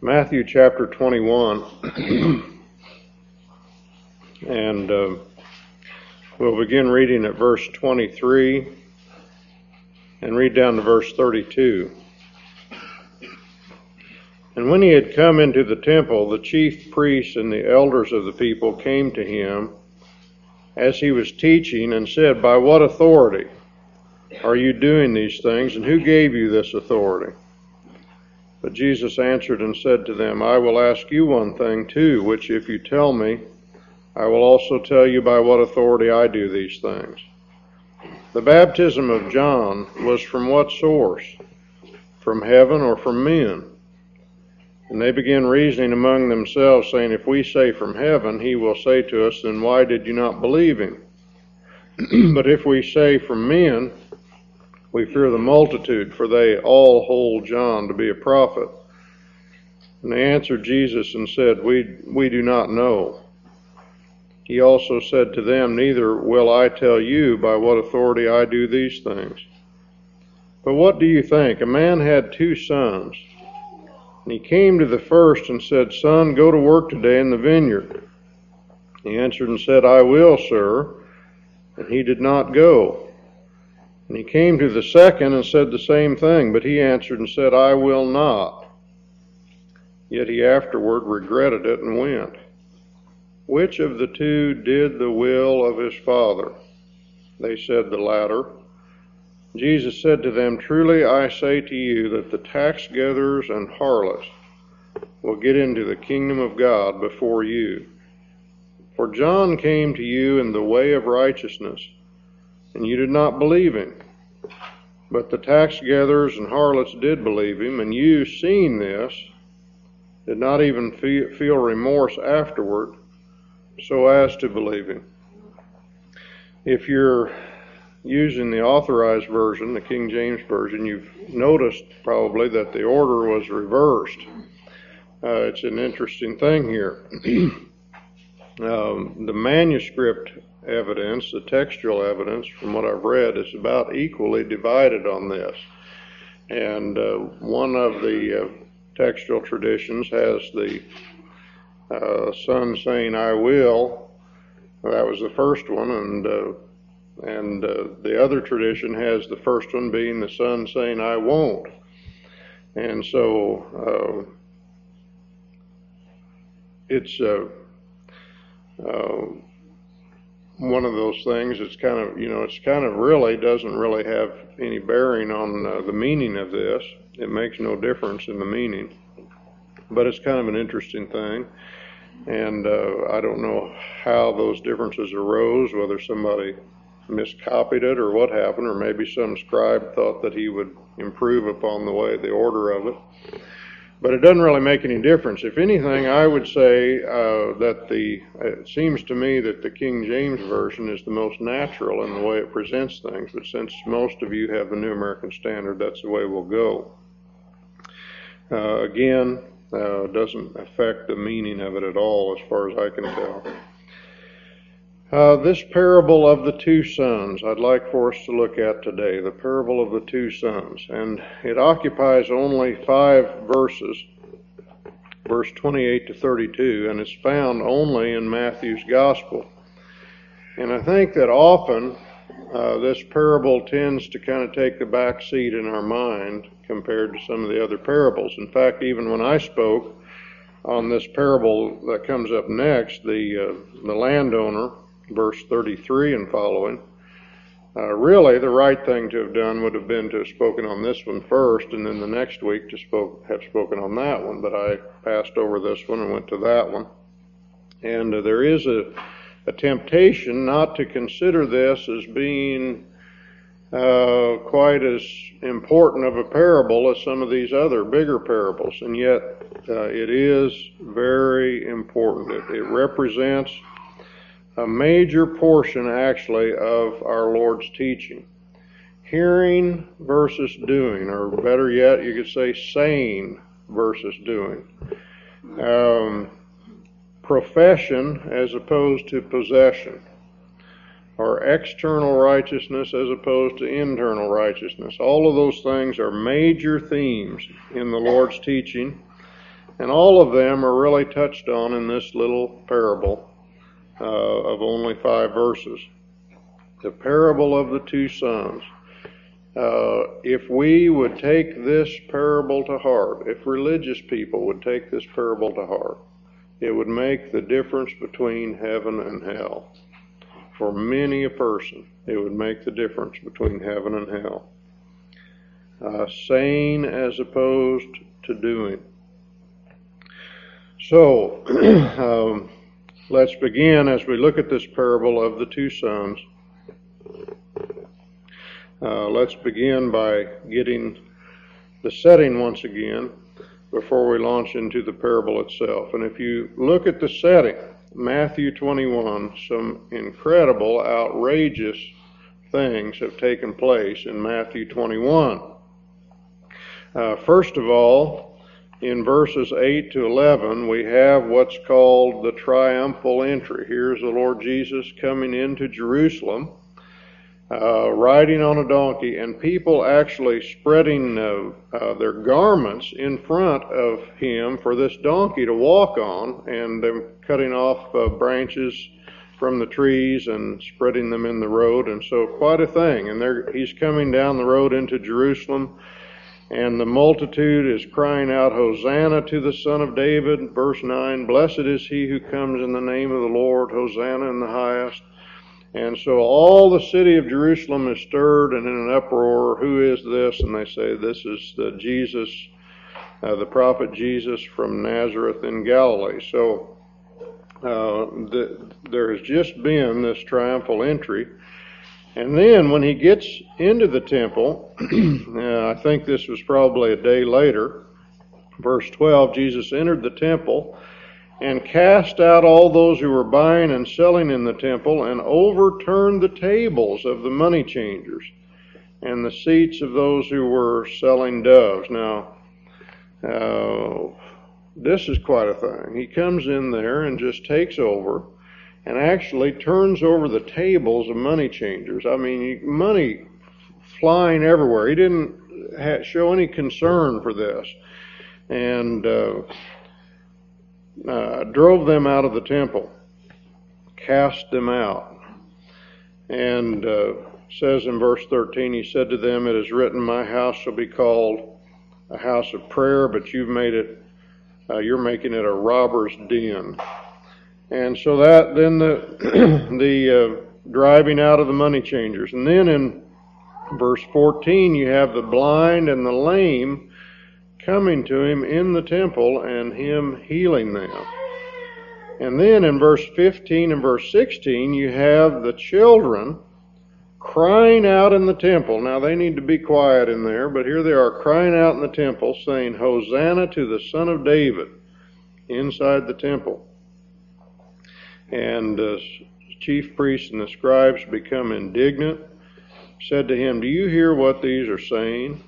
Matthew chapter 21, and uh, we'll begin reading at verse 23 and read down to verse 32. And when he had come into the temple, the chief priests and the elders of the people came to him as he was teaching and said, By what authority are you doing these things, and who gave you this authority? But Jesus answered and said to them, I will ask you one thing too, which if you tell me, I will also tell you by what authority I do these things. The baptism of John was from what source? From heaven or from men? And they began reasoning among themselves, saying, If we say from heaven, he will say to us, Then why did you not believe him? but if we say from men, we fear the multitude, for they all hold John to be a prophet. And they answered Jesus and said, We, we do not know. He also said to them, Neither will I tell you by what authority I do these things. But what do you think? A man had two sons. And he came to the first and said, Son, go to work today in the vineyard. He answered and said, I will, sir. And he did not go. And he came to the second and said the same thing, but he answered and said, I will not. Yet he afterward regretted it and went. Which of the two did the will of his father? They said the latter. Jesus said to them, Truly I say to you that the tax gatherers and harlots will get into the kingdom of God before you. For John came to you in the way of righteousness and you did not believe him. But the tax gatherers and harlots did believe him, and you, seeing this, did not even feel remorse afterward so as to believe him. If you're using the authorized version, the King James Version, you've noticed probably that the order was reversed. Uh, it's an interesting thing here. um, the manuscript evidence, the textual evidence, from what I've read, is about equally divided on this. And uh, one of the uh, textual traditions has the uh, son saying, I will. That was the first one. And, uh, and uh, the other tradition has the first one being the son saying, I won't. And so uh, it's one of those things. It's kind of, you know, it's kind of really doesn't really have any bearing on uh, the meaning of this. It makes no difference in the meaning, but it's kind of an interesting thing. And uh, I don't know how those differences arose, whether somebody miscopied it or what happened, or maybe some scribe thought that he would improve upon the way, the order of it. But it doesn't really make any difference. If anything, I would say uh, that the it seems to me that the King James version is the most natural in the way it presents things. But since most of you have the New American Standard, that's the way we'll go. Uh, again, uh, doesn't affect the meaning of it at all, as far as I can tell. Uh, this parable of the two sons, I'd like for us to look at today, the parable of the two sons. And it occupies only five verses, verse 28 to 32, and it's found only in Matthew's Gospel. And I think that often uh, this parable tends to kind of take the back seat in our mind compared to some of the other parables. In fact, even when I spoke on this parable that comes up next, the, uh, the landowner, verse 33 and following. Uh, really, the right thing to have done would have been to have spoken on this one first, and then the next week to spoke, have spoken on that one. But I passed over this one and went to that one. And uh, there is a, a temptation not to consider this as being uh, quite as important of a parable as some of these other bigger parables, and yet uh, it is very important. It, it represents a major portion, actually, of our Lord's teaching. Hearing versus doing, or better yet, you could say saying versus doing. Um, profession as opposed to possession, or external righteousness as opposed to internal righteousness. All of those things are major themes in the Lord's teaching, And all of them are really touched on in this little parable uh, of only five verses. The parable of the two sons. Uh, if we would take this parable to heart, if religious people would take this parable to heart, it would make the difference between heaven and hell. For many a person, it would make the difference between heaven and hell. Uh, saying as opposed to doing. So, um, let's begin as we look at this parable of the two sons. Uh, let's begin by getting the setting once again before we launch into the parable itself. And if you look at the setting, Matthew 21, some incredible, outrageous things have taken place in Matthew 21. Uh, first of all, in verses 8 to 11, we have what's called the triumphal entry. Here's the Lord Jesus coming into Jerusalem uh, riding on a donkey, and people actually spreading uh, uh, their garments in front of him for this donkey to walk on, and them cutting off uh, branches from the trees and spreading them in the road, and so quite a thing. And he's coming down the road into Jerusalem, and the multitude is crying out, Hosanna to the Son of David. Verse 9 Blessed is he who comes in the name of the Lord, Hosanna in the highest. And so all the city of Jerusalem is stirred and in an uproar. Who is this? And they say, This is the Jesus, uh, the prophet Jesus from Nazareth in Galilee. So uh, the, there has just been this triumphal entry. And then when he gets into the temple, uh, I think this was probably a day later, verse 12, Jesus entered the temple and cast out all those who were buying and selling in the temple, and overturned the tables of the money changers and the seats of those who were selling doves. Now, uh, this is quite a thing. He comes in there and just takes over and actually turns over the tables of money changers. I mean, money flying everywhere. He didn't show any concern for this. And uh, uh, drove them out of the temple, cast them out. And uh, says in verse 13, he said to them, It is written, My house shall be called a house of prayer, but you've made it, uh, you're making it a robber's den. And so that, then the, the uh, driving out of the money changers. And then in verse 14, you have the blind and the lame coming to him in the temple and him healing them. And then in verse 15 and verse 16, you have the children crying out in the temple. Now they need to be quiet in there, but here they are crying out in the temple, saying, Hosanna to the Son of David, inside the temple. And the chief priests and the scribes become indignant, said to him, Do you hear what these are saying?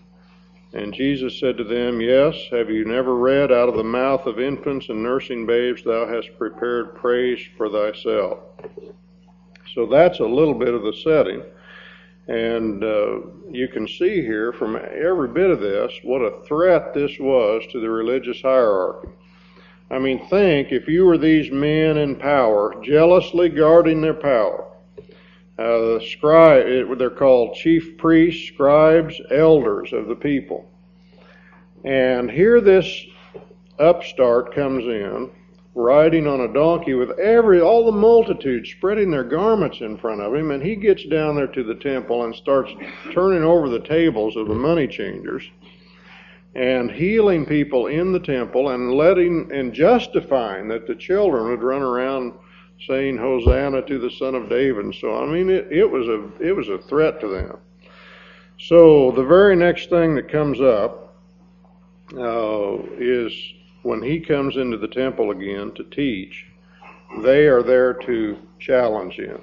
And Jesus said to them, Yes, have you never read, Out of the mouth of infants and nursing babes thou hast prepared praise for thyself? So that's a little bit of the setting. And uh, you can see here from every bit of this what a threat this was to the religious hierarchy. I mean, think if you were these men in power, jealously guarding their power, uh, the scribe, they're called chief priests, scribes, elders of the people. And here this upstart comes in, riding on a donkey with every all the multitude spreading their garments in front of him, and he gets down there to the temple and starts turning over the tables of the money changers and healing people in the temple and letting and justifying that the children would run around saying Hosanna to the Son of David. And so I mean, it, it was a it was a threat to them. So the very next thing that comes up uh, is when he comes into the temple again to teach. They are there to challenge him,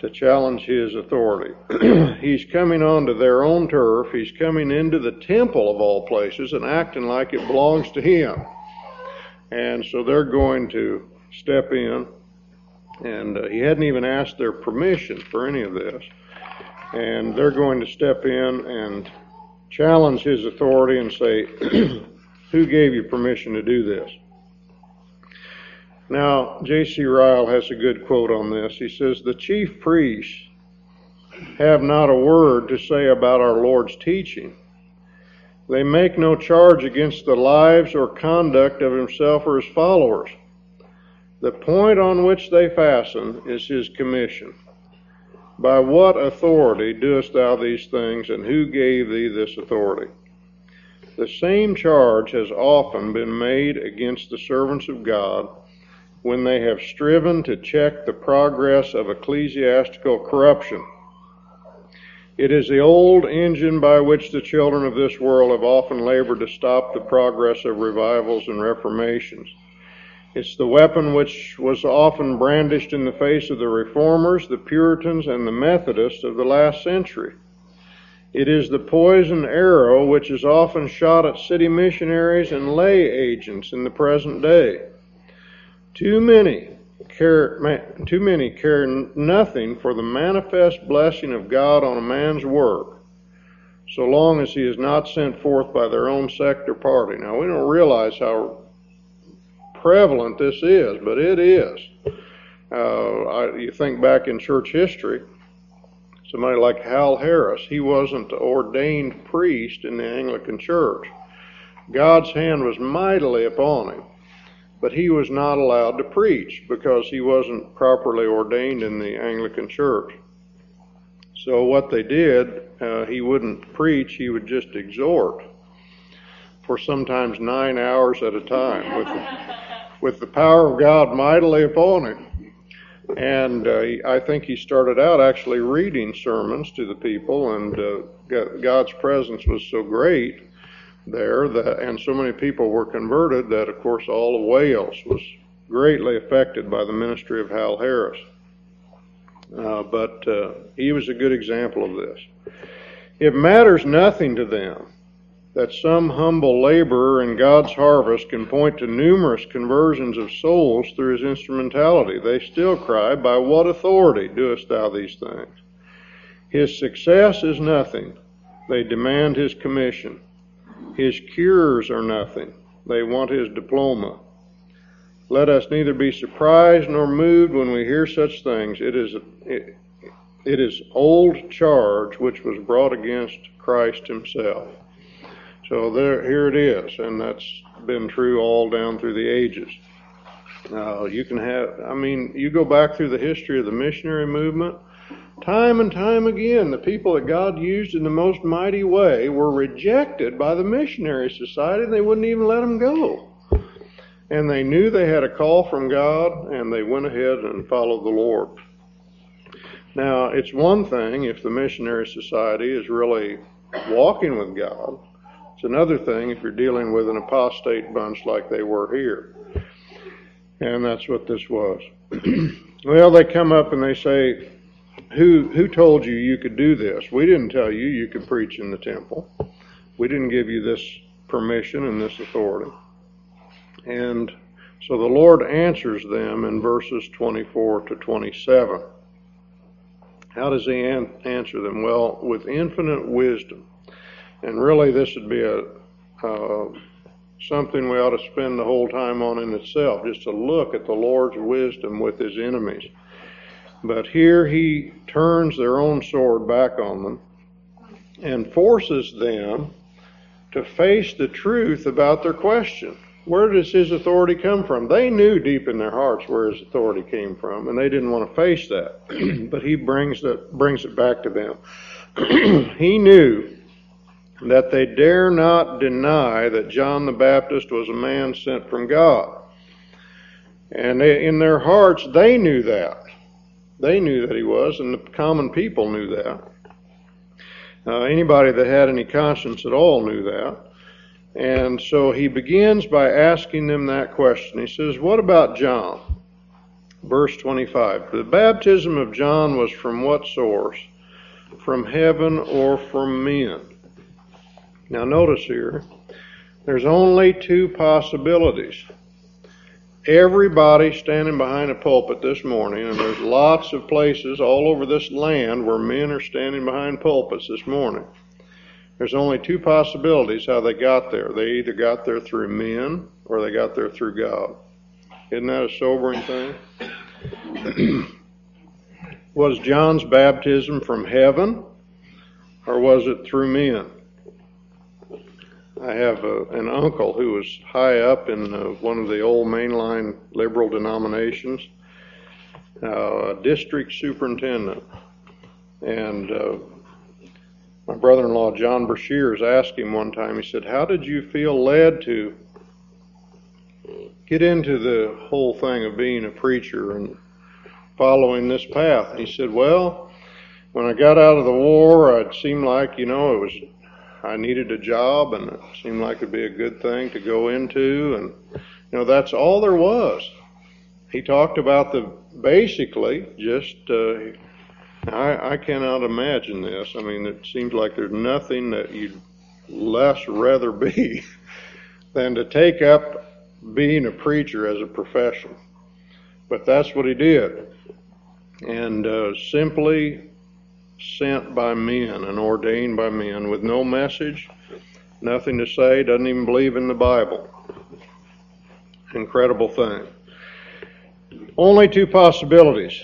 to challenge his authority. He's coming onto their own turf. He's coming into the temple of all places and acting like it belongs to him. And so they're going to step in and uh, he hadn't even asked their permission for any of this. And they're going to step in and challenge his authority and say, Who gave you permission to do this? Now, J.C. Ryle has a good quote on this. He says, The chief priests have not a word to say about our Lord's teaching. They make no charge against the lives or conduct of himself or his followers. The point on which they fasten is his commission. By what authority doest thou these things, and who gave thee this authority? The same charge has often been made against the servants of God when they have striven to check the progress of ecclesiastical corruption. It is the old engine by which the children of this world have often labored to stop the progress of revivals and reformations. It's the weapon which was often brandished in the face of the reformers, the Puritans, and the Methodists of the last century. It is the poison arrow which is often shot at city missionaries and lay agents in the present day. Too many care, too many care nothing for the manifest blessing of God on a man's work, so long as he is not sent forth by their own sect or party. Now we don't realize how prevalent this is, but it is. Uh, I, you think back in church history, somebody like Howell Harris, he wasn't ordained priest in the Anglican Church. God's hand was mightily upon him but he was not allowed to preach because he wasn't properly ordained in the Anglican Church. So what they did, uh, he wouldn't preach, he would just exhort for sometimes nine hours at a time with the, with the power of God mightily upon him. And uh, I think he started out actually reading sermons to the people, and uh, God's presence was so great there that, and so many people were converted that, of course, all of Wales was greatly affected by the ministry of Howell Harris. Uh, but uh, he was a good example of this. It matters nothing to them that some humble laborer in God's harvest can point to numerous conversions of souls through his instrumentality. They still cry, By what authority doest thou these things? His success is nothing. They demand his commission. His cures are nothing. They want his diploma. Let us neither be surprised nor moved when we hear such things. It is, it, it is old charge which was brought against Christ himself. So there, here it is, and that's been true all down through the ages. Uh, you can have, I mean, you go back through the history of the missionary movement, Time and time again, the people that God used in the most mighty way were rejected by the missionary society, and they wouldn't even let them go. And they knew they had a call from God, and they went ahead and followed the Lord. Now, it's one thing if the missionary society is really walking with God. It's another thing if you're dealing with an apostate bunch like they were here. And that's what this was. well, they come up and they say, who who told you you could do this? We didn't tell you you could preach in the temple. We didn't give you this permission and this authority. And so the Lord answers them in verses 24 to 27. How does he an- answer them? Well, with infinite wisdom. And really, this would be a uh, something we ought to spend the whole time on in itself, just to look at the Lord's wisdom with his enemies. But here he turns their own sword back on them and forces them to face the truth about their question. Where does his authority come from? They knew deep in their hearts where his authority came from, and they didn't want to face that. but he brings that brings it back to them. he knew that they dare not deny that John the Baptist was a man sent from God. And they, in their hearts, they knew that. They knew that he was, and the common people knew that. Uh, anybody that had any conscience at all knew that. And so he begins by asking them that question. He says, What about John? Verse 25 The baptism of John was from what source? From heaven or from men? Now, notice here, there's only two possibilities everybody standing behind a pulpit this morning, and there's lots of places all over this land where men are standing behind pulpits this morning. there's only two possibilities how they got there. They either got there through men or they got there through God. Isn't that a sobering thing? was John's baptism from heaven or was it through men? I have a, an uncle who was high up in uh, one of the old mainline liberal denominations, uh, district superintendent. And uh, my brother in law, John Brashears, asked him one time, he said, How did you feel led to get into the whole thing of being a preacher and following this path? And he said, Well, when I got out of the war, it seemed like, you know, it was I needed a job and it seemed like it'd be a good thing to go into and you know that's all there was. He talked about the basically just uh, I, I cannot imagine this. I mean, it seems like there's nothing that you'd less rather be than to take up being a preacher as a profession. But that's what he did. And uh, simply sent by men and ordained by men with no message, nothing to say, doesn't even believe in the Bible. Incredible thing. Only two possibilities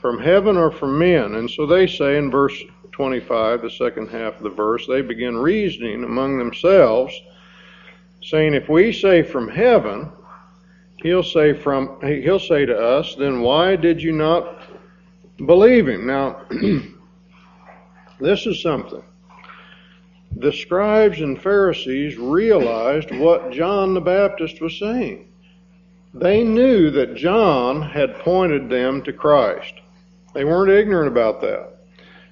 from heaven or from men. And so they say in verse 25, the second half of the verse, they begin reasoning among themselves, saying, If we say from heaven, he'll say from he'll say to us, then why did you not believe him? Now this is something. The scribes and Pharisees realized what John the Baptist was saying. They knew that John had pointed them to Christ. They weren't ignorant about that.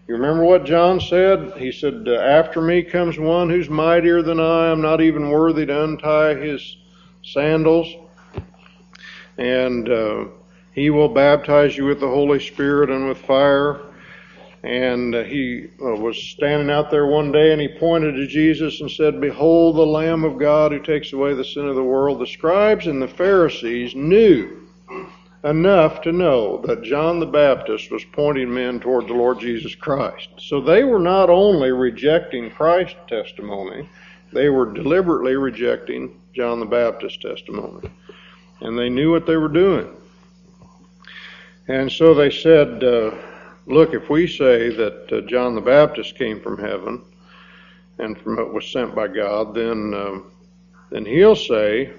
You remember what John said? He said, After me comes one who's mightier than I. I'm not even worthy to untie his sandals. And uh, he will baptize you with the Holy Spirit and with fire. And uh, he uh, was standing out there one day and he pointed to Jesus and said, Behold the Lamb of God who takes away the sin of the world. The scribes and the Pharisees knew enough to know that John the Baptist was pointing men toward the Lord Jesus Christ. So they were not only rejecting Christ's testimony, they were deliberately rejecting John the Baptist's testimony. And they knew what they were doing. And so they said, uh, Look, if we say that uh, John the Baptist came from heaven and from it was sent by God, then, um, then he'll say,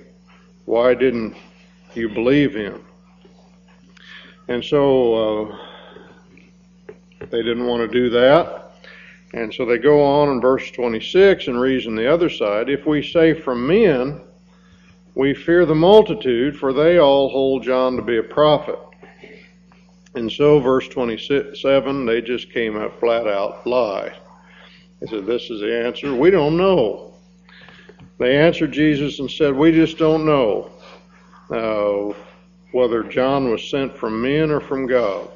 Why didn't you believe him? And so uh, they didn't want to do that. And so they go on in verse 26 and reason the other side. If we say from men, we fear the multitude, for they all hold John to be a prophet. And so, verse 27, they just came up flat out lie. They said, This is the answer. We don't know. They answered Jesus and said, We just don't know. Uh, whether John was sent from men or from God.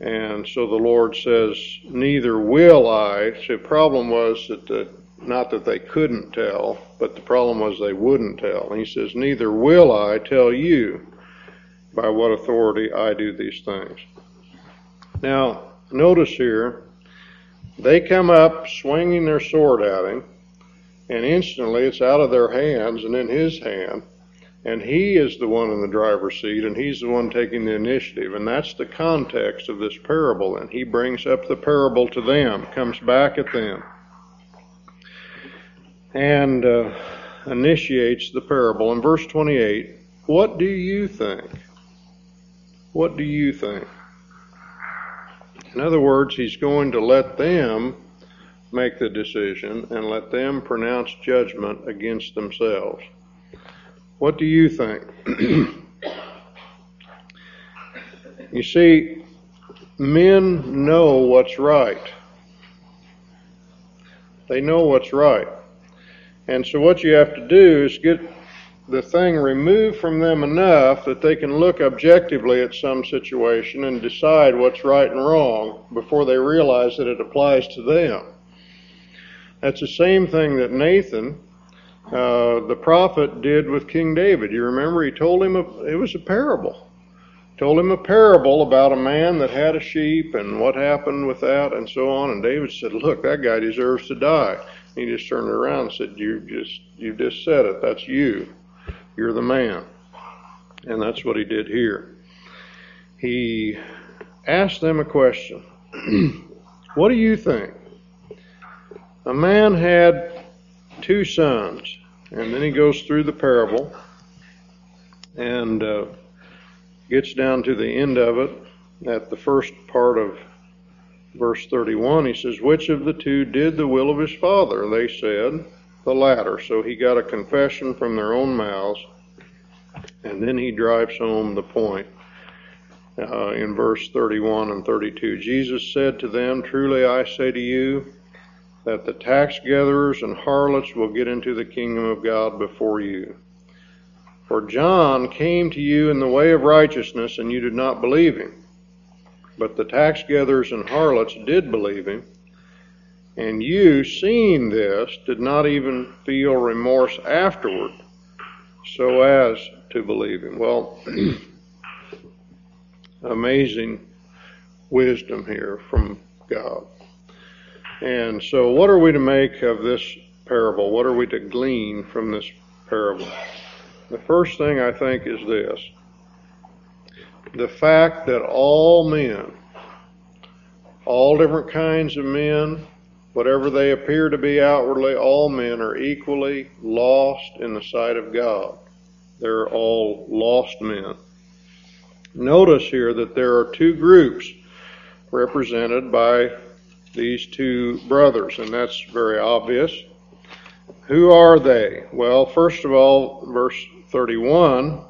And so the Lord says, Neither will I. See, the problem was that the, not that they couldn't tell, but the problem was they wouldn't tell. And he says, Neither will I tell you by what authority I do these things. Now, notice here, they come up swinging their sword at him, and instantly it's out of their hands and in his hand and he is the one in the driver's seat, and he's the one taking the initiative. And that's the context of this parable. And he brings up the parable to them, comes back at them, and uh, initiates the parable. In verse 28, what do you think? What do you think? In other words, he's going to let them make the decision and let them pronounce judgment against themselves. What do you think? you see, men know what's right. They know what's right. And so what you have to do is get the thing removed from them enough that they can look objectively at some situation and decide what's right and wrong before they realize that it applies to them. That's the same thing that Nathan uh, the prophet did with King David. You remember he told him a, it was a parable. told him a parable about a man that had a sheep and what happened with that and so on. And David said, "Look, that guy deserves to die." He just turned around and said, "You just you just said it. That's you. You're the man." And that's what he did here. He asked them a question. what do you think? A man had two sons, and then he goes through the parable and uh, gets down to the end of it at the first part of verse 31. He says, Which of the two did the will of his father? They said, The latter. So he got a confession from their own mouths, and then he drives home the point. Uh, in verse 31 and 32. Jesus said to them, Truly I say to you, that the tax gatherers and harlots will get into the kingdom of God before you. For John came to you in the way of righteousness, and you did not believe him. But the tax gatherers and harlots did believe him. And you, seeing this, did not even feel remorse afterward, so as to believe him. Well, amazing wisdom here from God. And so, what are we to make of this parable? What are we to glean from this parable? The first thing I think is this the fact that all men, all different kinds of men, whatever they appear to be outwardly, all men are equally lost in the sight of God. They're all lost men. Notice here that there are two groups represented by these two brothers, and that's very obvious. Who are they? Well, first of all, verse 31,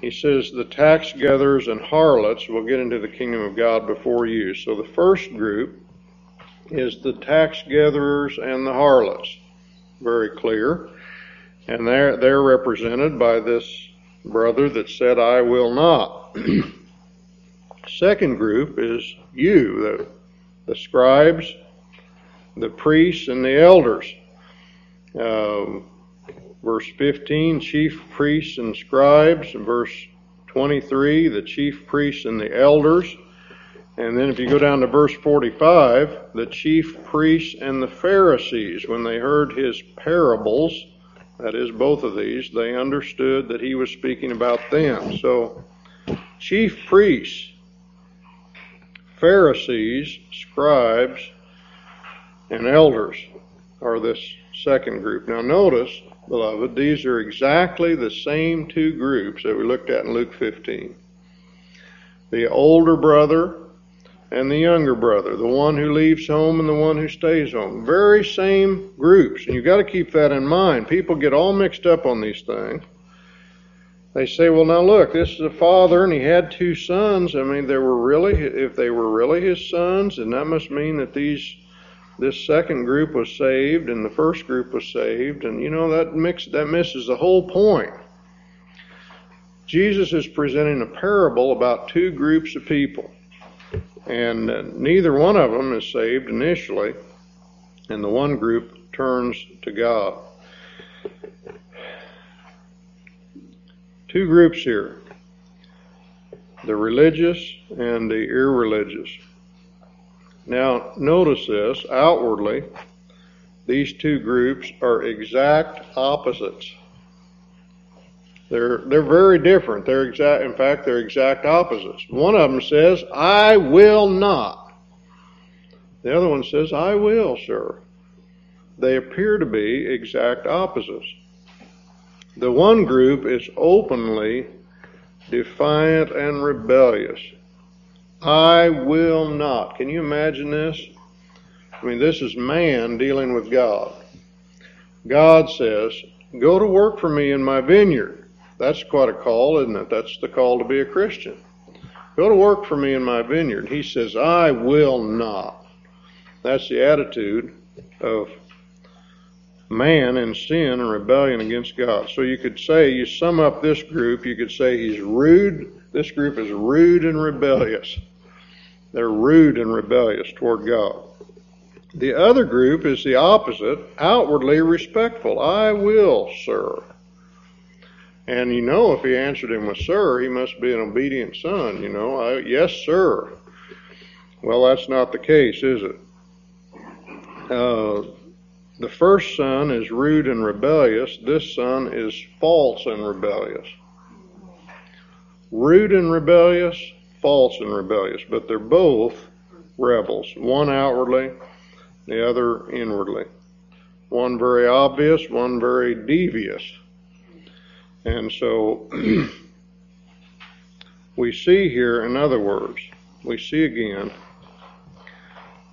he says, The tax gatherers and harlots will get into the kingdom of God before you. So the first group is the tax gatherers and the harlots. Very clear. And they're, they're represented by this brother that said, I will not. Second group is you, the the scribes, the priests, and the elders. Um, verse 15, chief priests and scribes. verse 23, the chief priests and the elders. And then if you go down to verse 45, the chief priests and the Pharisees, when they heard his parables, that is, both of these, they understood that he was speaking about them. So, chief priests Pharisees, scribes, and elders are this second group. Now, notice, beloved, these are exactly the same two groups that we looked at in Luke 15 the older brother and the younger brother, the one who leaves home and the one who stays home. Very same groups. And you've got to keep that in mind. People get all mixed up on these things they say, well, now look, this is a father and he had two sons. I mean, they were really, if they were really his sons, and that must mean that these, this second group was saved and the first group was saved. And you know, that mix, that misses the whole point. Jesus is presenting a parable about two groups of people. And neither one of them is saved initially. And the one group turns to God. two groups here the religious and the irreligious. Now, notice this outwardly, these two groups are exact opposites. They're, they're very different. They're exact, in fact, they're exact opposites. One of them says, I will not. The other one says, I will, sir. They appear to be exact opposites. The one group is openly defiant and rebellious. I will not. Can you imagine this? I mean, this is man dealing with God. God says, Go to work for me in my vineyard. That's quite a call, isn't it? That's the call to be a Christian. Go to work for me in my vineyard. He says, I will not. That's the attitude of man in sin and rebellion against God. So you could say, you sum up this group, you could say he's rude. This group is rude and rebellious. They're rude and rebellious toward God. The other group is the opposite, outwardly respectful. I will serve. And you know, if he answered him with sir, he must be an obedient son, you know. I, yes, sir. Well, that's not the case, is it? Uh, the first son is rude and rebellious. This son is false and rebellious. Rude and rebellious, false and rebellious, but they're both rebels. One outwardly, the other inwardly. One very obvious, one very devious. And so we see here, in other words, we see again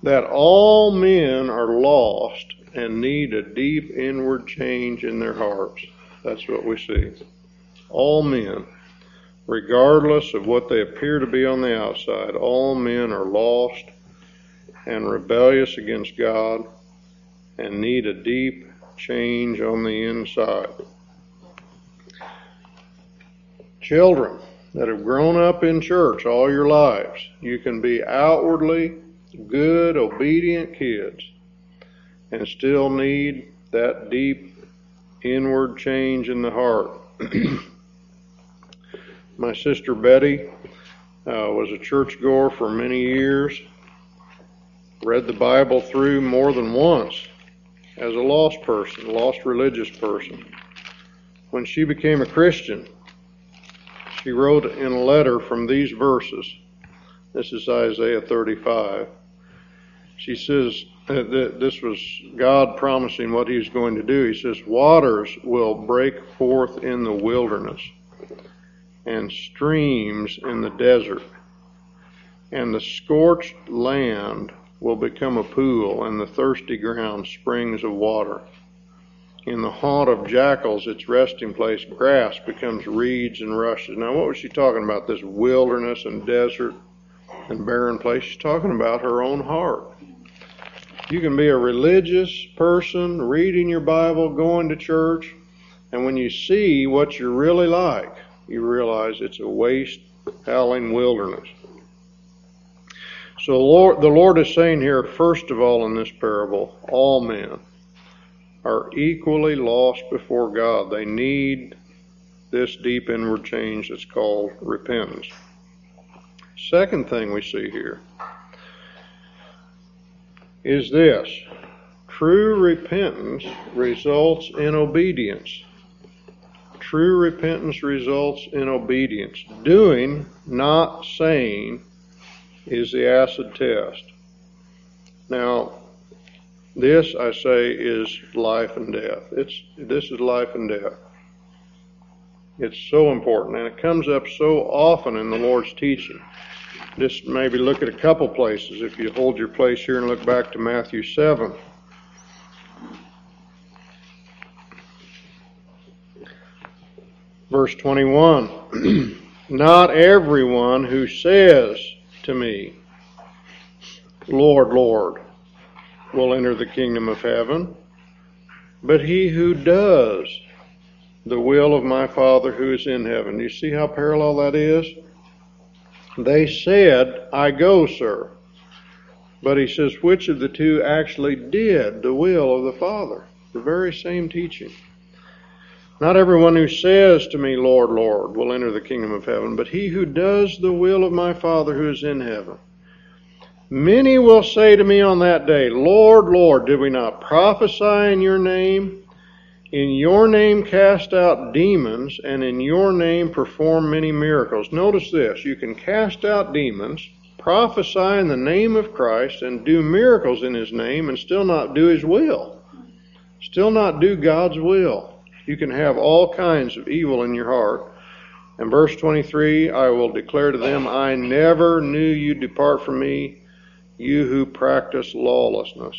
that all men are lost and need a deep inward change in their hearts. That's what we see. All men, regardless of what they appear to be on the outside, all men are lost and rebellious against God and need a deep change on the inside. Children that have grown up in church all your lives, you can be outwardly good, obedient kids and still need that deep inward change in the heart. My sister Betty uh, was a churchgoer for many years, read the Bible through more than once as a lost person, lost religious person. When she became a Christian, she wrote in a letter from these verses. This is Isaiah 35. She says, uh, that this was God promising what He's going to do. He says, Waters will break forth in the wilderness, and streams in the desert, and the scorched land will become a pool, and the thirsty ground springs of water. In the haunt of jackals, its resting place, grass becomes reeds and rushes. Now, what was she talking about? This wilderness and desert and barren place? She's talking about her own heart. You can be a religious person, reading your Bible, going to church, and when you see what you're really like, you realize it's a waste, howling wilderness. So Lord, the Lord is saying here, first of all, in this parable, all men are equally lost before God. They need this deep inward change that's called repentance. Second thing we see here is this true repentance results in obedience. True repentance results in obedience. Doing, not saying, is the acid test. Now, this I say is life and death. It's this is life and death. It's so important, and it comes up so often in the Lord's teaching just maybe look at a couple places. If you hold your place here and look back to Matthew 7. Verse 21 Not everyone who says to me, Lord, Lord, will enter the kingdom of heaven, but he who does the will of my Father who is in heaven. You see how parallel that is? They said, I go, sir. But he says, which of the two actually did the will of the Father? The very same teaching. Not everyone who says to me, Lord, Lord, will enter the kingdom of heaven, but he who does the will of my Father who is in heaven. Many will say to me on that day, Lord, Lord, did we not prophesy in your name? in your name cast out demons, and in your name perform many miracles. Notice this you can cast out demons, prophesy in the name of Christ, and do miracles in his name, and still not do his will. Still not do God's will. You can have all kinds of evil in your heart. And verse 23 I will declare to them, I never knew you depart from me, you who practice lawlessness.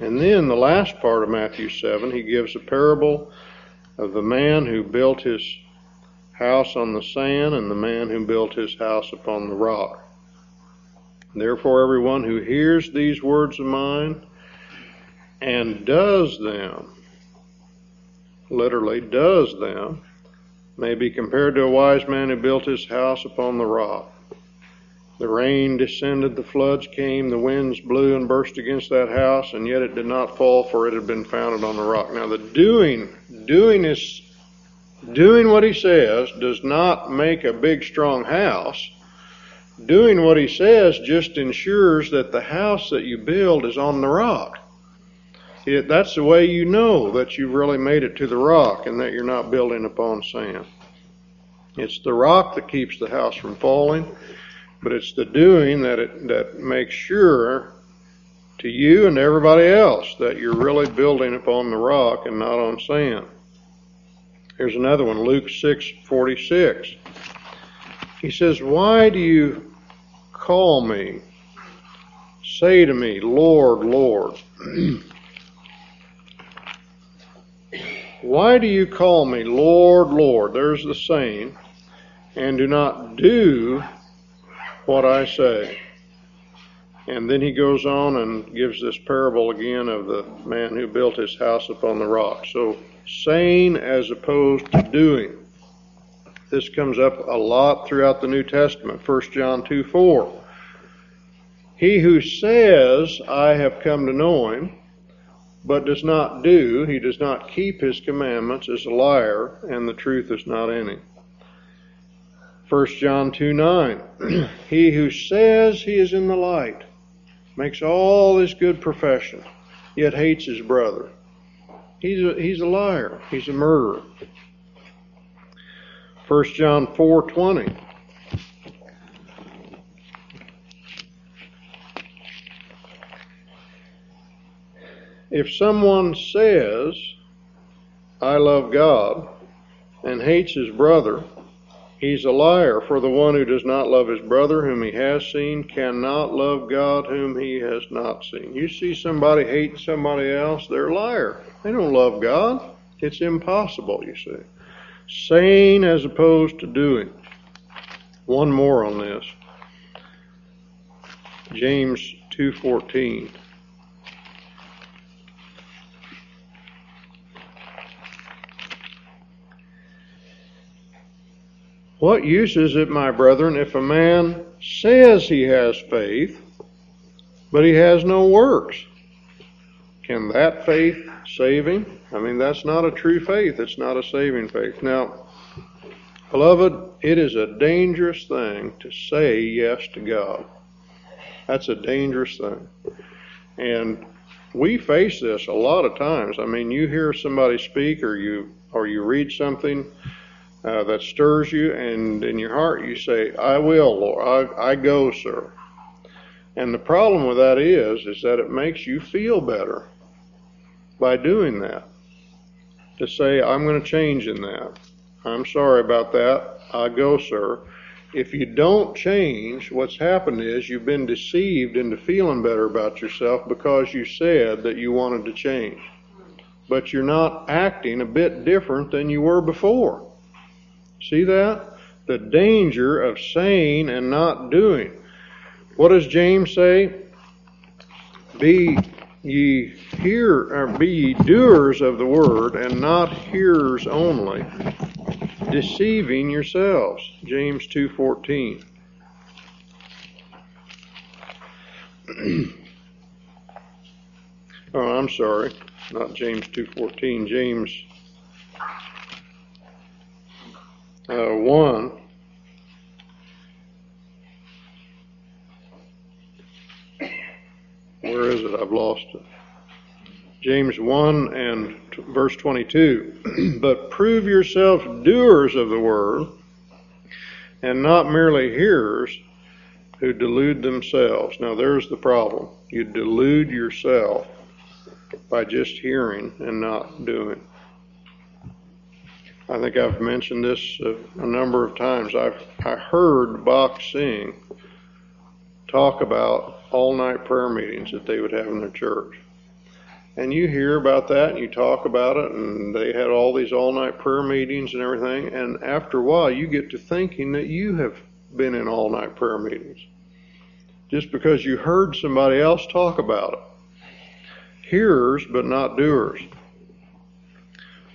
And then the last part of Matthew 7, he gives a parable of the man who built his house on the sand and the man who built his house upon the rock. Therefore, everyone who hears these words of mine and does them, literally does them, may be compared to a wise man who built his house upon the rock. The rain descended, the floods came, the winds blew and burst against that house, and yet it did not fall, for it had been founded on the rock. Now, the doing, doing is Doing what he says does not make a big, strong house. Doing what he says just ensures that the house that you build is on the rock. It, that's the way you know that you've really made it to the rock and that you're not building upon sand. It's the rock that keeps the house from falling, but it's the doing that it, that makes sure to you and everybody else that you're really building upon the rock and not on sand. Here's another one, Luke 6:46. He says, "Why do you call me? Say to me, Lord, Lord." Why do you call me Lord, Lord? There's the saying, and do not do what I say. And then he goes on and gives this parable again of the man who built his house upon the rock. So, saying as opposed to doing. This comes up a lot throughout the New Testament. 1 John 2 4. He who says, I have come to know him, but does not do, he does not keep his commandments, is a liar, and the truth is not in him. 1 John 2 9. he who says he is in the light makes all this good profession, yet hates his brother. He's a, he's a liar. He's a murderer. 1 John 4:20 If someone says, I love God, and hates his brother, he's a liar, for the one who does not love his brother whom he has seen cannot love God whom he has not seen. You see somebody hate somebody else, they're a liar. They don't love God. It's impossible, you see. Saying as opposed to doing. One more on this. James 2:14. What use is it, my brethren, if a man says he has faith, but he has no works? Can that faith save him? I mean, that's not a true faith. It's not a saving faith. Now, beloved, it is a dangerous thing to say yes to God. That's a dangerous thing. And we face this a lot of times. I mean, you hear somebody speak or you or you read something uh, that stirs you, and in your heart you say, I will, Lord, I, I go, sir. And the problem with that is, is that it makes you feel better by doing that. To say, I'm going to change in that. I'm sorry about that. I go, sir. If you don't change, what's happened is you've been deceived into feeling better about yourself because you said that you wanted to change. But you're not acting a bit different than you were before. See that? The danger of saying and not doing. What does James say? Be ye hear or be ye doers of the word and not hearers only, deceiving yourselves. James 2:14. oh, I'm sorry. Not James 2:14. James Uh, 1. Where is it? I've lost it. James 1 and t- verse 22. but prove yourselves doers of the word, and not merely hearers who delude themselves. Now, there's the problem. You delude yourself by just hearing and not doing. I think I've mentioned this a, a number of times. I've I heard Bakht Singh talk about all night prayer meetings that they would have in their church. And you hear about that and you talk about it, and they had all these all night prayer meetings and everything. And after a while, you get to thinking that you have been in all night prayer meetings just because you heard somebody else talk about it. Hearers, but not doers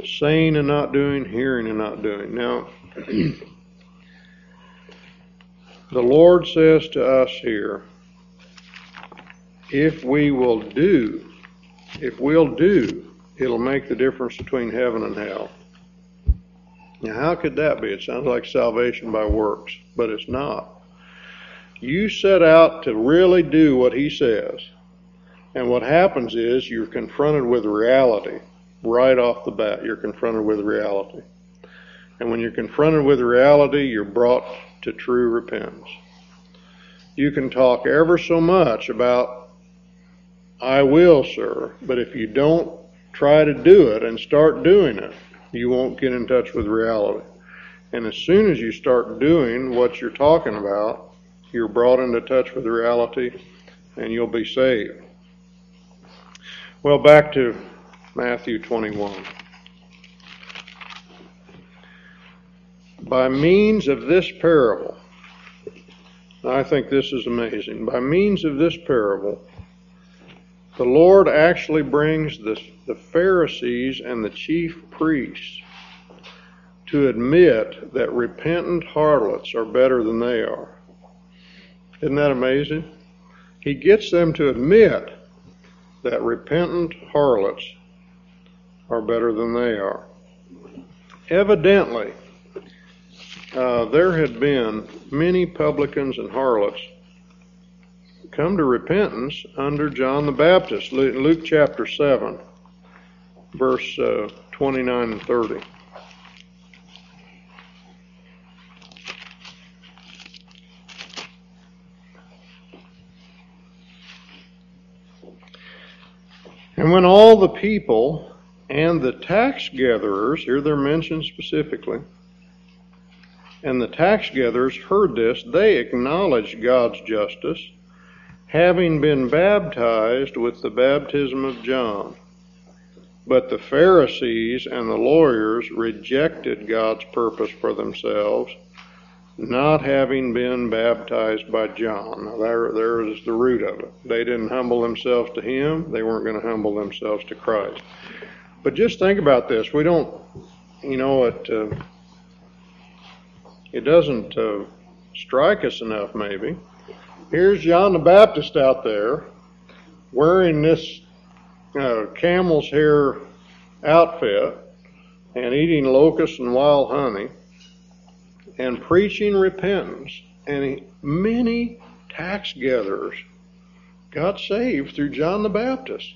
saying and not doing, hearing and not doing. Now, the Lord says to us here, if we will do, if we'll do, it'll make the difference between heaven and hell. Now, how could that be? It sounds like salvation by works, but it's not. You set out to really do what he says. And what happens is you're confronted with reality right off the bat. You're confronted with reality. And when you're confronted with reality, you're brought to true repentance. You can talk ever so much about, I will, sir, but if you don't try to do it and start doing it, you won't get in touch with reality. And as soon as you start doing what you're talking about, you're brought into touch with reality and you'll be saved. Well, back to Matthew 21. By means of this parable, I think this is amazing. By means of this parable, the Lord actually brings the, the Pharisees and the chief priests to admit that repentant harlots are better than they are. Isn't that amazing? He gets them to admit that repentant harlots are better than they are. Evidently, uh, there had been many publicans and harlots come to repentance under John the Baptist. Luke chapter 7, verse uh, 29 and 30. And when all the people and the tax gatherers, here they're mentioned specifically, and the tax gatherers heard this, they acknowledged God's justice having been baptized with the baptism of John. But the Pharisees and the lawyers rejected God's purpose for themselves, not having been baptized by John. Now, there, there is the root of it. They didn't humble themselves to Him, they weren't going to humble themselves to Christ. But just think about this. We don't, you know, it, uh, it doesn't uh, strike us enough, maybe here's John the Baptist out there wearing this uh, camel's hair outfit and eating locusts and wild honey and preaching repentance. And he, many tax gatherers got saved through John the Baptist.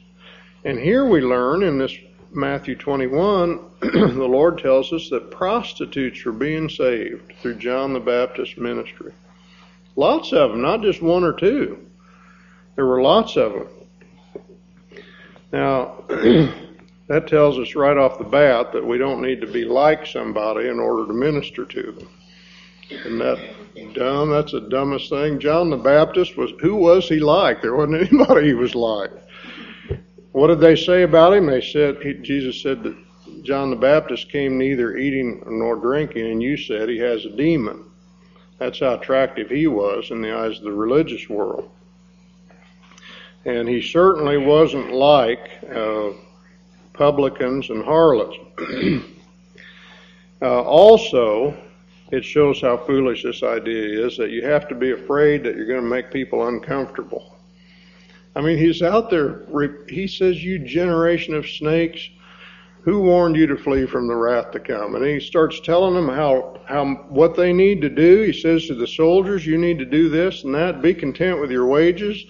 And here we learn in this Matthew 21, the Lord tells us that prostitutes are being saved through John the Baptist's ministry. Lots of them, not just one or two. There were lots of them. Now, that tells us right off the bat that we don't need to be like somebody in order to minister to them. Isn't that dumb? That's the dumbest thing. John the Baptist was, who was he like? There wasn't anybody he was like. What did they say about him? They said, he, Jesus said that John the Baptist came neither eating nor drinking, and you said he has a demon. That's how attractive he was in the eyes of the religious world. And he certainly wasn't like uh, publicans and harlots. uh, also, it shows how foolish this idea is that you have to be afraid that you're going to make people uncomfortable. I mean, he's out there, he says, You generation of snakes, who warned you to flee from the wrath to come? And he starts telling them how, how what they need to do. He says to the soldiers, you need to do this and that. Be content with your wages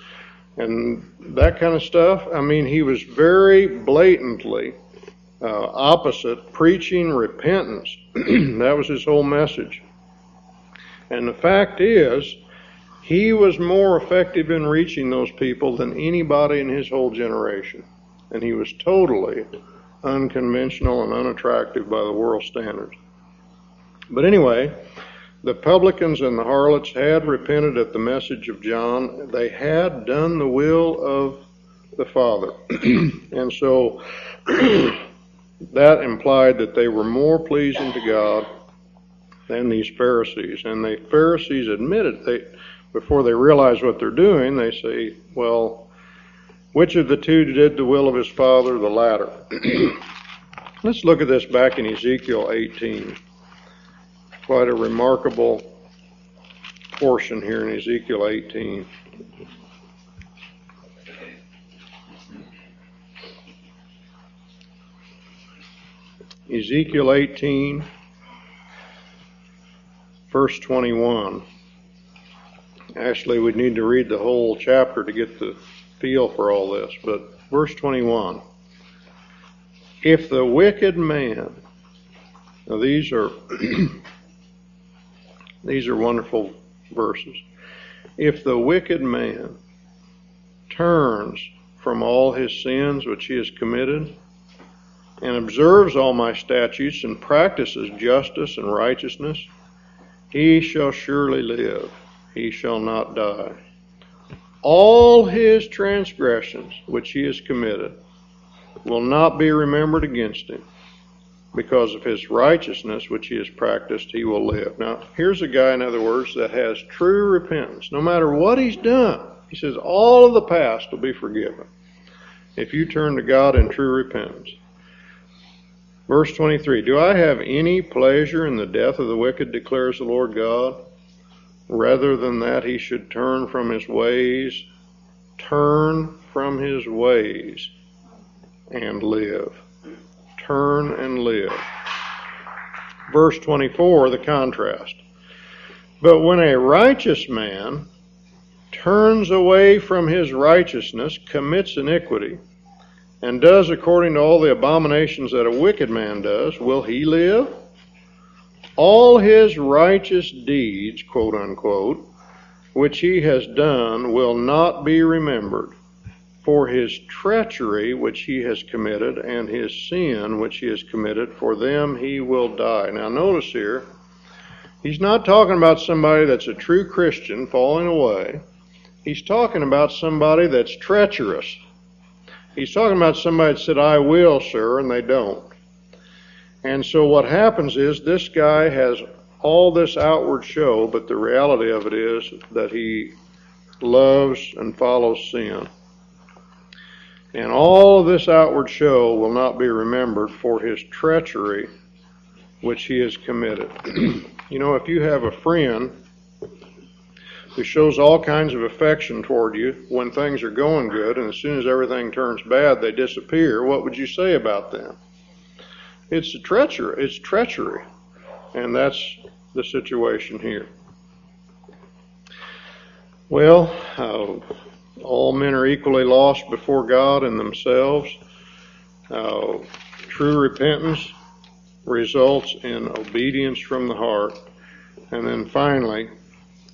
and that kind of stuff. I mean, he was very blatantly uh, opposite preaching repentance. that was his whole message. And the fact is, he was more effective in reaching those people than anybody in his whole generation. And he was totally unconventional and unattractive by the world standards. But anyway, the publicans and the harlots had repented at the message of John. They had done the will of the Father. and so that implied that they were more pleasing to God than these Pharisees. And the Pharisees admitted they before they realize what they're doing, they say, well, which of the two did the will of his father? The latter. Let's look at this back in Ezekiel 18. Quite a remarkable portion here in Ezekiel 18. Ezekiel 18 verse 21. Actually, we'd need to read the whole chapter to get the feel for all this, but verse 21. If the wicked man, now these are these are wonderful verses. If the wicked man turns from all his sins which he has committed and observes all my statutes and practices justice and righteousness, he shall surely live, he shall not die. All his transgressions which he has committed will not be remembered against him. Because of his righteousness which he has practiced, he will live. Now, here's a guy, in other words, that has true repentance. No matter what he's done, he says all of the past will be forgiven if you turn to God in true repentance. Verse 23 Do I have any pleasure in the death of the wicked, declares the Lord God? Rather than that he should turn from his ways, turn from his ways and live. Turn and live. Verse 24, the contrast. But when a righteous man turns away from his righteousness, commits iniquity, and does according to all the abominations that a wicked man does, will he live? All his righteous deeds, quote unquote, which he has done will not be remembered. For his treachery which he has committed, and his sin which he has committed, for them he will die. Now, notice here, he's not talking about somebody that's a true Christian falling away. He's talking about somebody that's treacherous He's talking about somebody that said, I will, sir, and they don't. And so what happens is this guy has all this outward show, but the reality of it is that he loves and follows sin. And all of this outward show will not be remembered for his treachery which he has committed. you know, if you have a friend who shows all kinds of affection toward you when things are going good, and as soon as everything turns bad, they disappear, what would you say about them? It's a treachery. It's treachery, and that's the situation here. Well, uh, all men are equally lost before God and themselves. Uh, true repentance results in obedience from the heart. And then finally,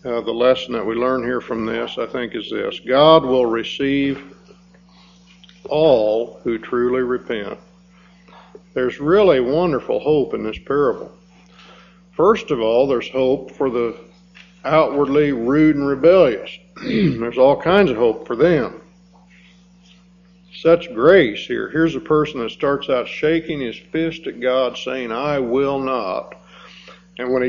uh, the lesson that we learn here from this, I think, is this God will receive all who truly repent. There's really wonderful hope in this parable. First of all, there's hope for the outwardly rude and rebellious. there's all kinds of hope for them. Such grace here. Here's a person that starts out shaking his fist at God, saying, I will not. And when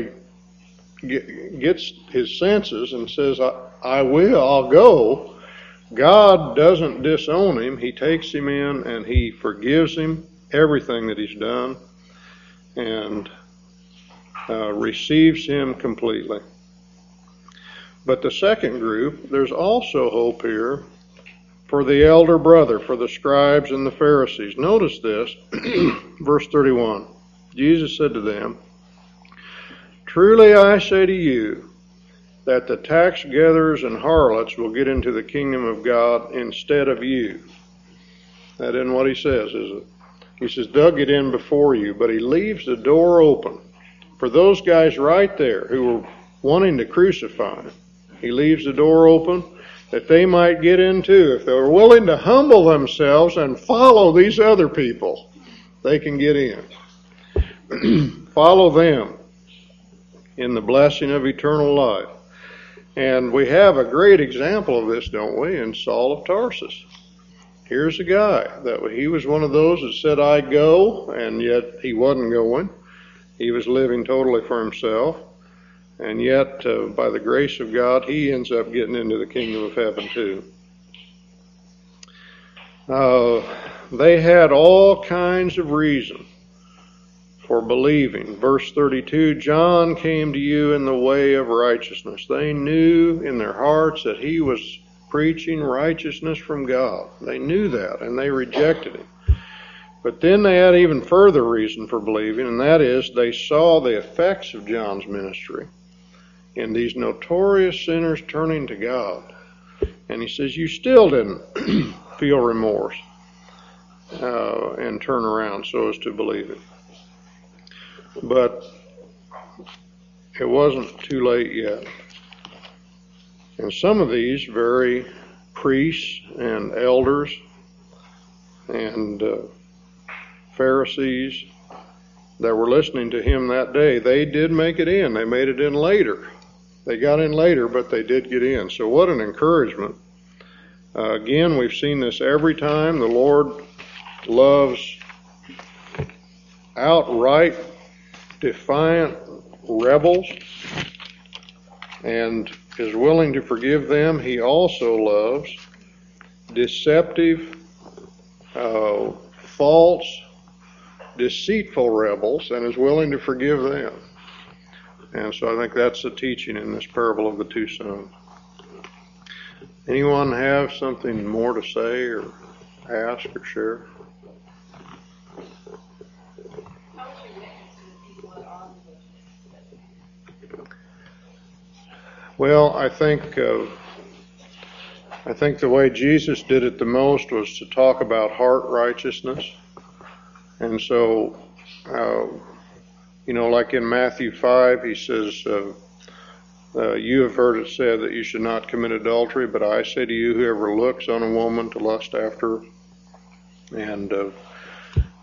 he gets his senses and says, I, I will, I'll go, God doesn't disown him. He takes him in and he forgives him everything that he's done and uh, receives him completely. But the second group, there's also hope here for the elder brother, for the scribes and the Pharisees. Notice this, verse 31. Jesus said to them, Truly I say to you that the tax gatherers and harlots will get into the kingdom of God instead of you. That isn't what he says, is it? He says they'll get in before you, but he leaves the door open for those guys right there who were wanting to crucify him. He leaves the door open that they might get in too. If they're willing to humble themselves and follow these other people, they can get in. follow them in the blessing of eternal life. And we have a great example of this, don't we, in Saul of Tarsus. Here's a guy that he was one of those that said, I go, and yet he wasn't going. He was living totally for himself. And yet, uh, by the grace of God, he ends up getting into the kingdom of heaven too. Uh, they had all kinds of reason for believing. Verse 32 John came to you in the way of righteousness. They knew in their hearts that he was preaching righteousness from God. They knew that and they rejected him. But then they had even further reason for believing, and that is they saw the effects of John's ministry. in these notorious sinners turning to God. And he says, You still didn't feel remorse uh, and turn around so as to believe it. But it wasn't too late yet. And some of these very priests and elders and uh, Pharisees that were listening to him that day, they did make it in. They made it in later. They got in later, but they did get in. So, what an encouragement. Uh, again, we've seen this every time. The Lord loves outright, defiant rebels and is willing to forgive them. He also loves deceptive, uh, false, deceitful rebels and is willing to forgive them. And so I think that's the teaching in this parable of the two sons. Anyone have something more to say or ask or share? Well, I think uh, I think the way Jesus did it the most was to talk about heart righteousness, and so uh, you know, like in Matthew five, he says. Uh, uh, you have heard it said that you should not commit adultery, but I say to you, whoever looks on a woman to lust after her, and uh,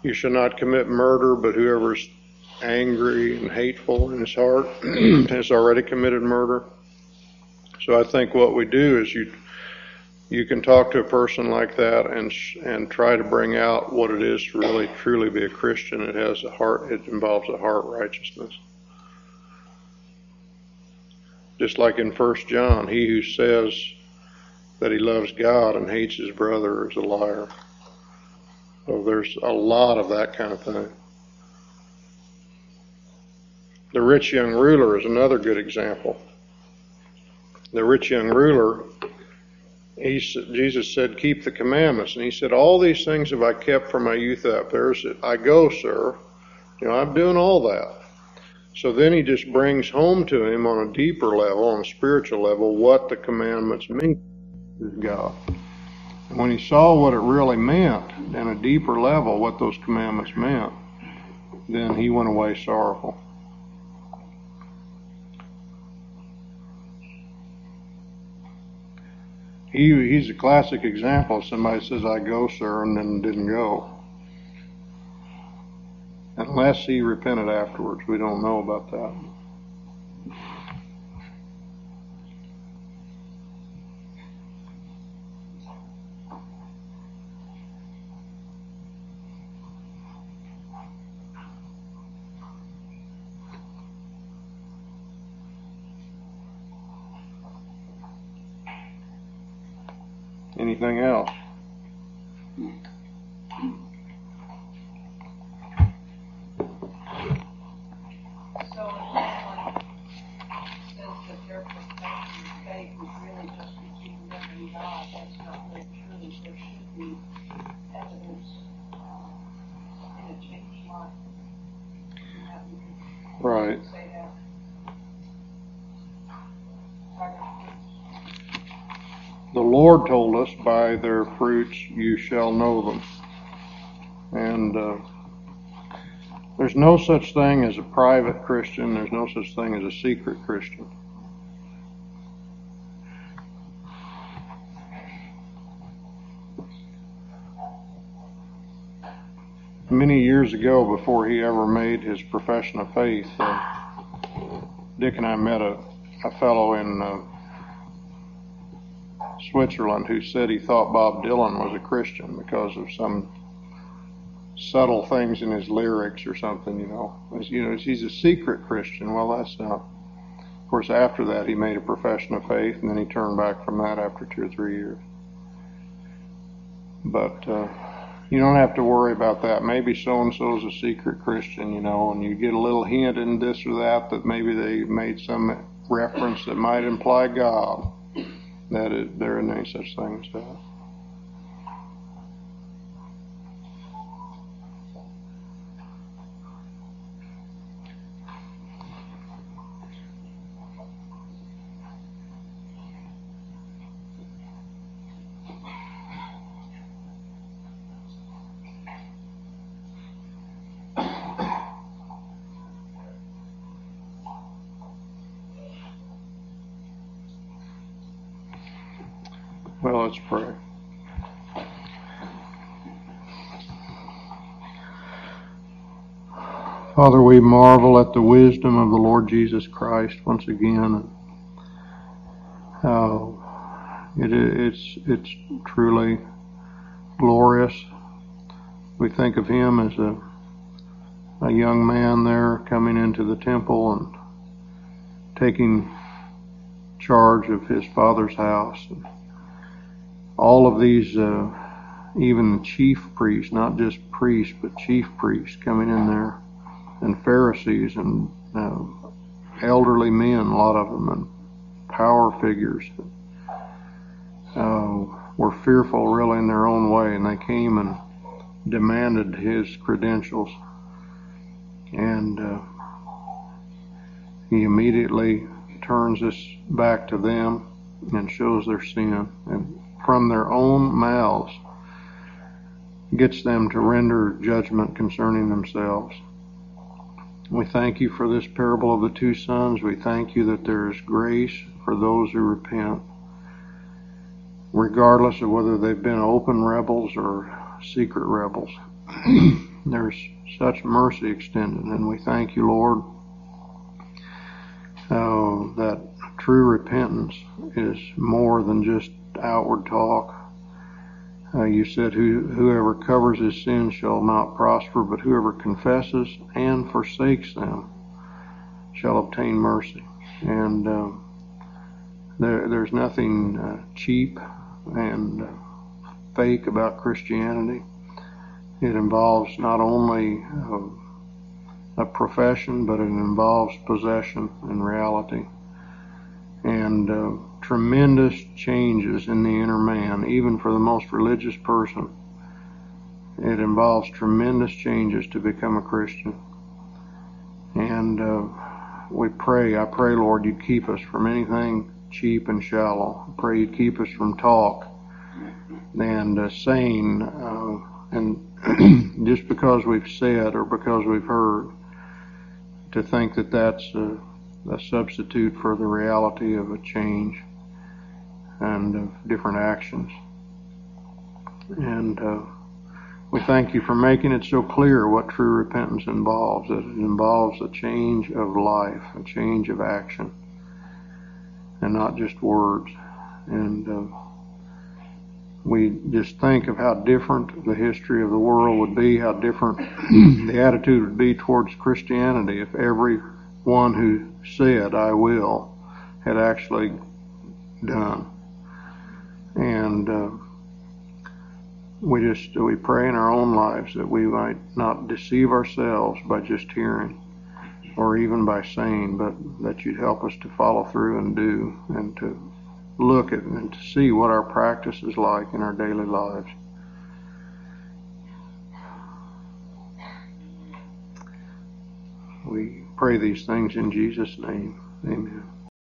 you should not commit murder, but whoever's angry and hateful in his heart has already committed murder. So I think what we do is you you can talk to a person like that and and try to bring out what it is to really truly be a Christian. It has a heart. It involves a heart righteousness. Just like in First John, he who says that he loves God and hates his brother is a liar. So there's a lot of that kind of thing. The rich young ruler is another good example the rich young ruler, he, Jesus said, Keep the commandments. And he said, All these things have I kept from my youth up. There's, I go, sir. You know, I'm doing all that. So then he just brings home to him on a deeper level, on a spiritual level, what the commandments mean to God. And when he saw what it really meant, on a deeper level, what those commandments meant, then he went away sorrowful. He he's a classic example somebody says, I go, sir, and then didn't go. Unless he repented afterwards. We don't know about that. Anything else? Lord told us, by their fruits you shall know them. And uh, there's no such thing as a private Christian, there's no such thing as a secret Christian. Many years ago, before he ever made his profession of faith, uh, Dick and I met a, a fellow in uh, Switzerland who said he thought Bob Dylan was a Christian because of some subtle things in his lyrics or something, you know. You know, he's a secret Christian. Well, that's not. Of course, after that, he made a profession of faith, and then he turned back from that after two or three years. But uh, you don't have to worry about that. Maybe so and so is a secret Christian, you know, and you get a little hint in this or that that maybe they made some reference that might imply God that there are no such thing as Father, we marvel at the wisdom of the Lord Jesus Christ once again. How it, it's it's truly glorious. We think of him as a a young man there coming into the temple and taking charge of his father's house. All of these, uh, even the chief priests, not just priests, but chief priests coming in there and Pharisees and uh, elderly men, a lot of them, and power figures. Uh, were fearful really in their own way, and they came and demanded his credentials. And uh, he immediately turns this back to them and shows their sin, and from their own mouths gets them to render judgment concerning themselves. We thank you for this parable of the two sons. We thank you that there is grace for those who repent, regardless of whether they've been open rebels or secret rebels. There's such mercy extended, and we thank you, Lord, uh, that true repentance is more than just outward talk uh, you said, Who, Whoever covers his sins shall not prosper, but whoever confesses and forsakes them shall obtain mercy. And uh, there, there's nothing uh, cheap and uh, fake about Christianity. It involves not only uh, a profession, but it involves possession and reality. And uh, tremendous changes in the inner man, even for the most religious person. It involves tremendous changes to become a Christian. And uh, we pray, I pray, Lord, you keep us from anything cheap and shallow. I pray you keep us from talk and uh, saying, uh, and just because we've said or because we've heard, to think that that's a, a substitute for the reality of a change and of different actions. And uh, we thank you for making it so clear what true repentance involves. That it involves a change of life, a change of action, and not just words. And uh, we just think of how different the history of the world would be, how different the attitude would be towards Christianity if everyone who said, I will, had actually done. And uh, we just we pray in our own lives that we might not deceive ourselves by just hearing or even by saying, but that you'd help us to follow through and do and to look at and to see what our practice is like in our daily lives. We pray these things in Jesus' name. Amen.